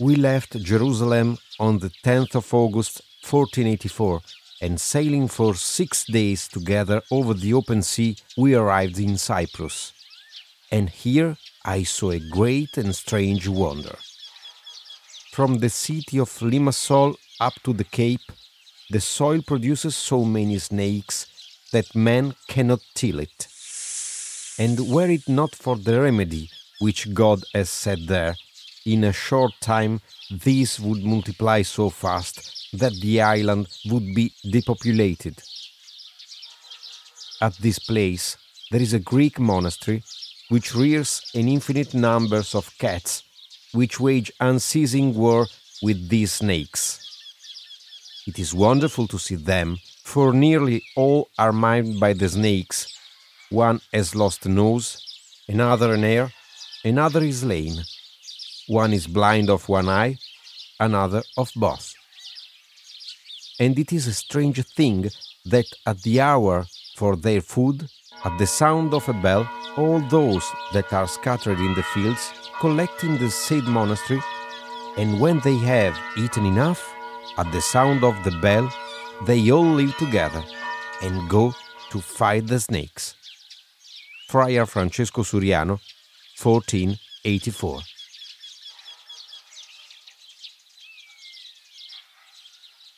We left Jerusalem on the 10th of August 1484 and sailing for six days together over the open sea, we arrived in Cyprus. And here I saw a great and strange wonder. From the city of Limassol up to the Cape, the soil produces so many snakes that man cannot till it. And were it not for the remedy which God has set there, in a short time these would multiply so fast that the island would be depopulated. At this place there is a Greek monastery which rears an infinite numbers of cats which wage unceasing war with these snakes. It is wonderful to see them, for nearly all are maimed by the snakes. One has lost a nose, another an ear, another is lame. One is blind of one eye, another of both. And it is a strange thing that at the hour for their food, at the sound of a bell, all those that are scattered in the fields collect in the said monastery, and when they have eaten enough, at the sound of the bell, they all live together and go to fight the snakes. Friar Francesco Suriano, 1484.